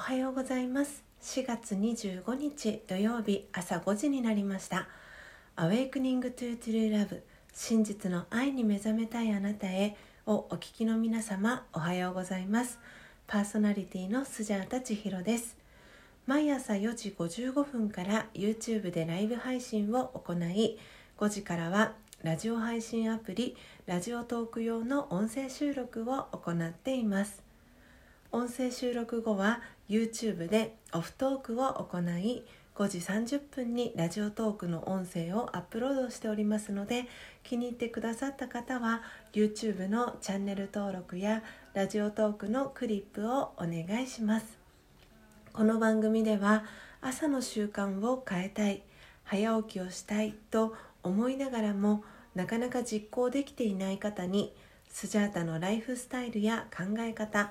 はようございます。4月25日土曜日朝5時になりました「Awakening to True Love 真実の愛に目覚めたいあなたへ」をお聞きの皆様おはようございます。パーソナリティのスジャータ千尋です。毎朝4時55分から YouTube でライブ配信を行い5時からはラジオ配信アプリラジオトーク用の音声収録を行っています。音声収録後は YouTube でオフトークを行い5時30分にラジオトークの音声をアップロードしておりますので気に入ってくださった方は YouTube のチャンネル登録やラジオトークのクリップをお願いします。この番組では朝の習慣を変えたい早起きをしたいと思いながらもなかなか実行できていない方にスジャータのライフスタイルや考え方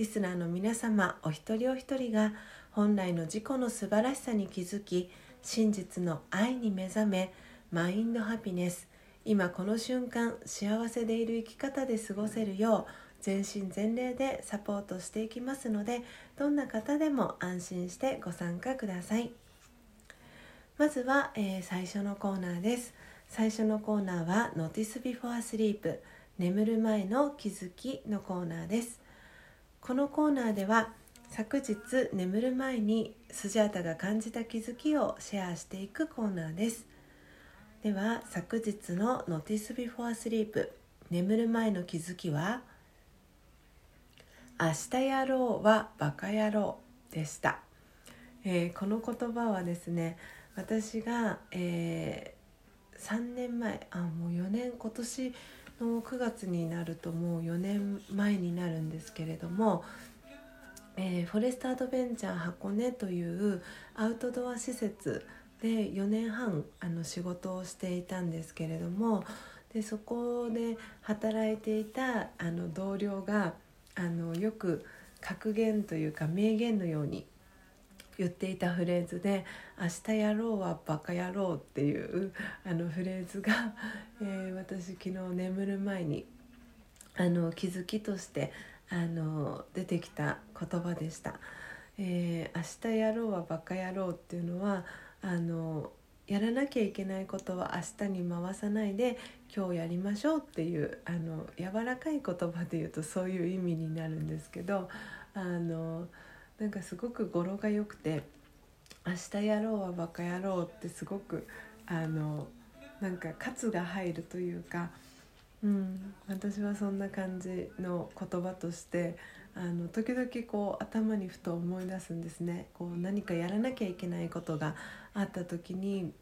リスナーの皆様お一人お一人が本来の自己の素晴らしさに気づき真実の愛に目覚めマインドハピネス。今この瞬間幸せでいる生き方で過ごせるよう全身全霊でサポートしていきますのでどんな方でも安心してご参加ください。まずは、えー、最初のコーナーです。最初のコーナーは「Notice Before Sleep」眠る前の気づきのコーナーです。このコーナーでは昨日眠る前にスジャータが感じた気づきをシェアしていくコーナーです。では昨日の Notice Before Sleep 眠る前の気づきは明日やろうはバカ野郎でした、えー、この言葉はですね私が、えー、3年前あもう4年今年の9月になるともう4年前になるんですけれども、えー、フォレストアドベンチャー箱根というアウトドア施設で4年半あの仕事をしていたんですけれどもでそこで働いていたあの同僚があのよく格言というか名言のように言っていたフレーズで「明日やろうはバカ野郎」っていうあのフレーズが、えー、私昨日眠る前にあの気づきとしてあの出てきた言葉でした。えー、明日やろうはバカ野郎っていうのはあのやらなきゃいけないことは明日に回さないで今日やりましょうっていうあの柔らかい言葉で言うとそういう意味になるんですけどあのなんかすごく語呂が良くて「明日やろうはバカ野郎」ってすごくあのなんか喝が入るというか、うん、私はそんな感じの言葉としてあの時々こう頭にふと思い出すんですね。こう何かやらなきゃいけないことがあった時に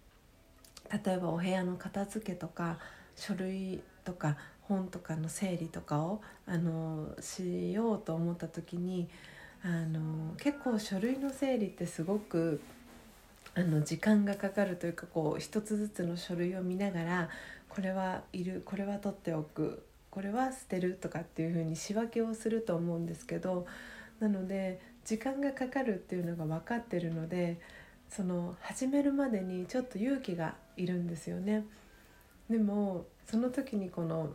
例えばお部屋の片付けとか書類とか本とかの整理とかをあのしようと思った時にあの結構書類の整理ってすごくあの時間がかかるというかこう一つずつの書類を見ながらこれはいるこれは取っておくこれは捨てるとかっていうふうに仕分けをすると思うんですけどなので時間がかかるっていうのが分かってるのでその始めるまでにちょっと勇気がいるんですよね。でもその時にこの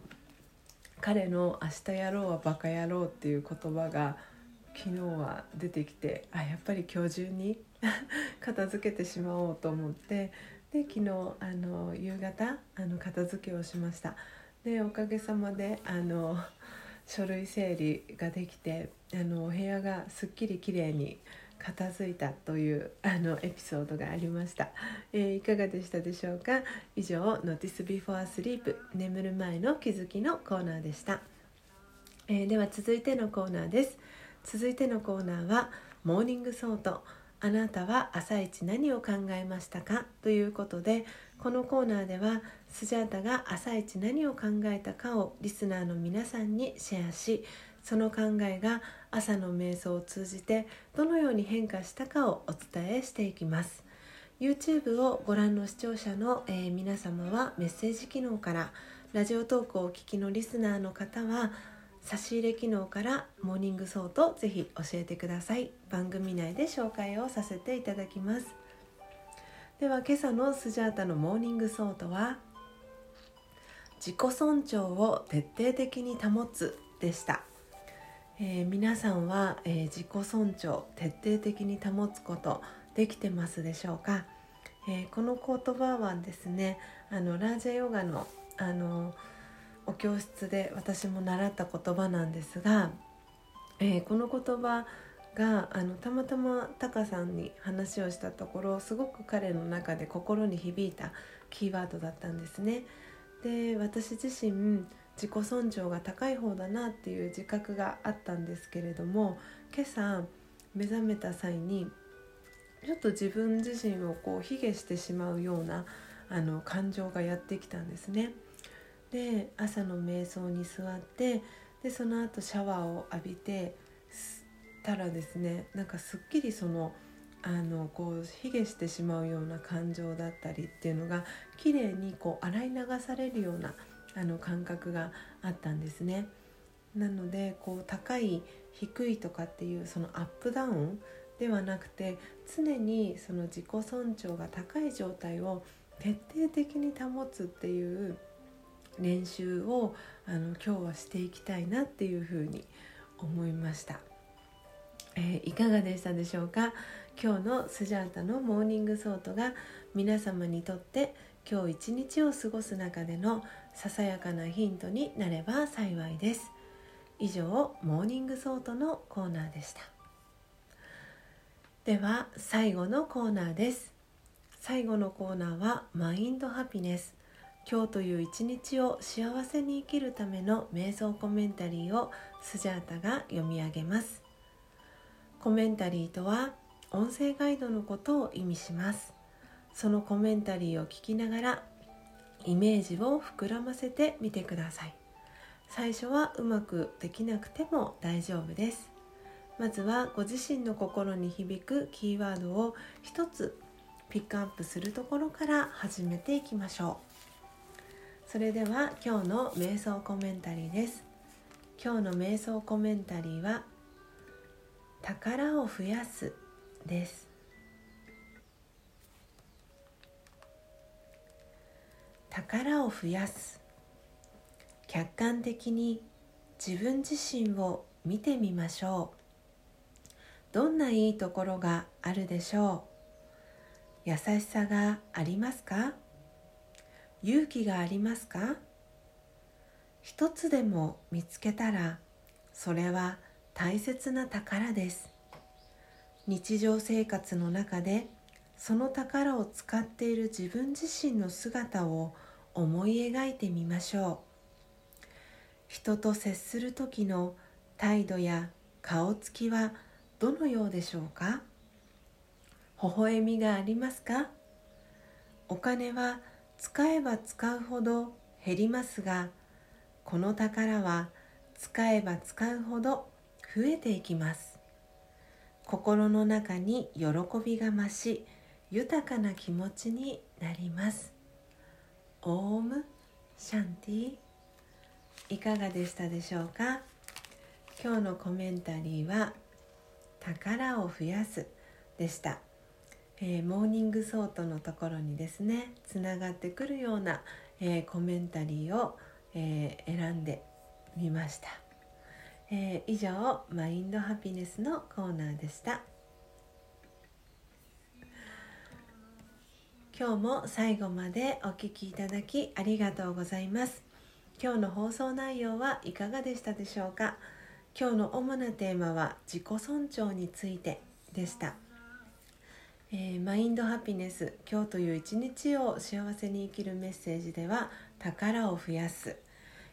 彼の「明日やろうはバカ野郎」っていう言葉が昨日は出てきてあやっぱり今日中に 片付けてしまおうと思ってで昨日あの夕方あの片付けをしました。でおかげさまであの書類整理ができてあのお部屋がすっきりきれいに片付いたというあのエピソードがありました、えー、いかがでしたでしょうか？以上「Notice Before Sleep 眠る前の気づき」のコーナーでした、えー、では続いてのコーナーです。続いてのコーナーは「 Morning Thought」あなたは朝一何を考えましたか？ということでこのコーナーではスジャータが朝一何を考えたかをリスナーの皆さんにシェアしその考えが朝の瞑想を通じてどのように変化したかをお伝えしていきます。YouTube をご覧の視聴者の、え、皆様はメッセージ機能からラジオトークをお聞きのリスナーの方は差し入れ機能から Morning Thought ぜひ教えてください。番組内で紹介をさせていただきます。では今朝のスジャータの Morning Thought は自己尊重を徹底的に保つでした、えー、皆さんは、えー、自己尊重徹底的に保つことできてますでしょうか、えー、この言葉はですねあのラージャヨガのあのお教室で私も習った言葉なんですが、えー、この言葉があのたまたまタカさんに話をしたところすごく彼の中で心に響いたキーワードだったんですね。で私自身自己尊重が高い方だなっていう自覚があったんですけれども今朝目覚めた際にちょっと自分自身をこう卑下してしまうようなあの感情がやってきたんですね。で朝の瞑想に座ってでその後シャワーを浴びてたらですねなんかすっきりそのあのこう卑下してしまうような感情だったりっていうのが綺麗にこう洗い流されるようなあの感覚があったんですね。なのでこう高い低いとかっていうそのアップダウンではなくて常にその自己尊重が高い状態を徹底的に保つっていう練習をあの今日はしていきたいなっていうふうに思いました、えー、いかがでしたでしょうか？今日のスジャータの Morning Thought が皆様にとって今日一日を過ごす中でのささやかなヒントになれば幸いです。以上 Morning Thought のコーナーでした。では最後のコーナーです。最後のコーナーはマインドハピネス。今日という一日を幸せに生きるための瞑想コメンタリーをスジャータが読み上げます。コメンタリーとは音声ガイドのことを意味します。そのコメンタリーを聞きながらイメージを膨らませてみてください。最初はうまくできなくても大丈夫です。まずはご自身の心に響くキーワードを一つピックアップするところから始めていきましょう。それでは今日の瞑想コメンタリーです。今日の瞑想コメンタリーは宝を増やすです。宝を増やす。客観的に自分自身を見てみましょう。どんないいところがあるでしょう。優しさがありますか？勇気がありますか？一つでも見つけたらそれは大切な宝です。日常生活の中でその宝を使っている自分自身の姿を思い描いてみましょう。人と接する時の態度や顔つきはどのようでしょうか？微笑みがありますか？お金は使えば使うほど減りますがこの宝は使えば使うほど増えていきます。心の中に喜びが増し豊かな気持ちになります。Om Shanti。いかがでしたでしょうか？今日のコメンタリーは宝を増やすでした。えー、 Morning Thought のところにですねつながってくるような、えー、コメンタリーを、えー、選んでみました、え以上 Mind Happiness のコーナーでした。今日も最後までお聴きいただきありがとうございます。今日の放送内容はいかがでしたでしょうか？今日の主なテーマは自己尊重についてでした。えー、 Mind Happiness 今日という一日を幸せに生きるメッセージでは宝を増やす、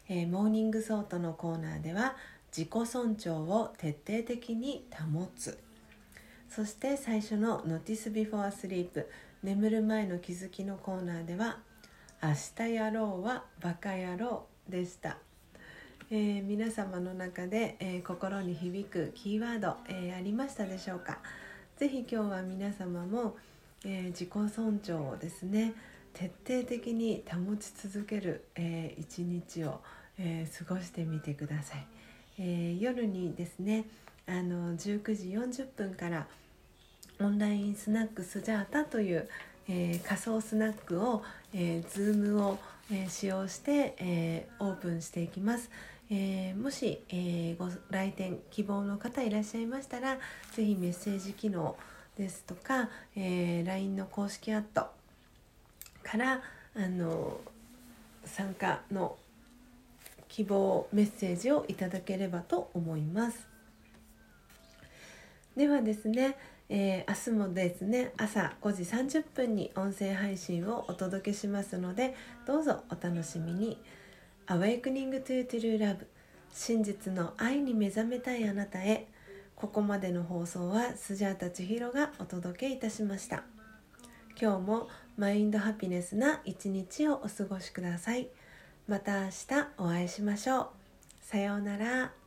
えー、 Morning Thought のコーナーでは自己尊重を徹底的に保つ。そして最初の Notice Before Sleep 眠る前の気づきのコーナーでは明日やろうはバカ野郎でした、えー、皆様の中で、え、心に響くキーワード、えー、ありましたでしょうか？是非今日は皆様も、え自己尊重をですね徹底的に保ち続ける、え一日を、え過ごしてみてください、え夜にですねあの19時40分からオンラインスナックスジャータという、え仮想スナックを、えー、Zoom を、え使用して、えオープンしていきます。えー、もし、えー、ご来店希望の方いらっしゃいましたら是非メッセージ機能ですとか、えー、LINE の公式アットからあの参加の希望メッセージをいただければと思いますではですね、えー、明日もですね朝5時30分に音声配信をお届けしますのでどうぞお楽しみに。アウェイクニングトゥトゥルーラブ真実の愛に目覚めたいあなたへ。ここまでの放送はスジャータ千尋がお届けいたしました。今日もマインドハピネスな一日をお過ごしください。また明日お会いしましょう。さようなら。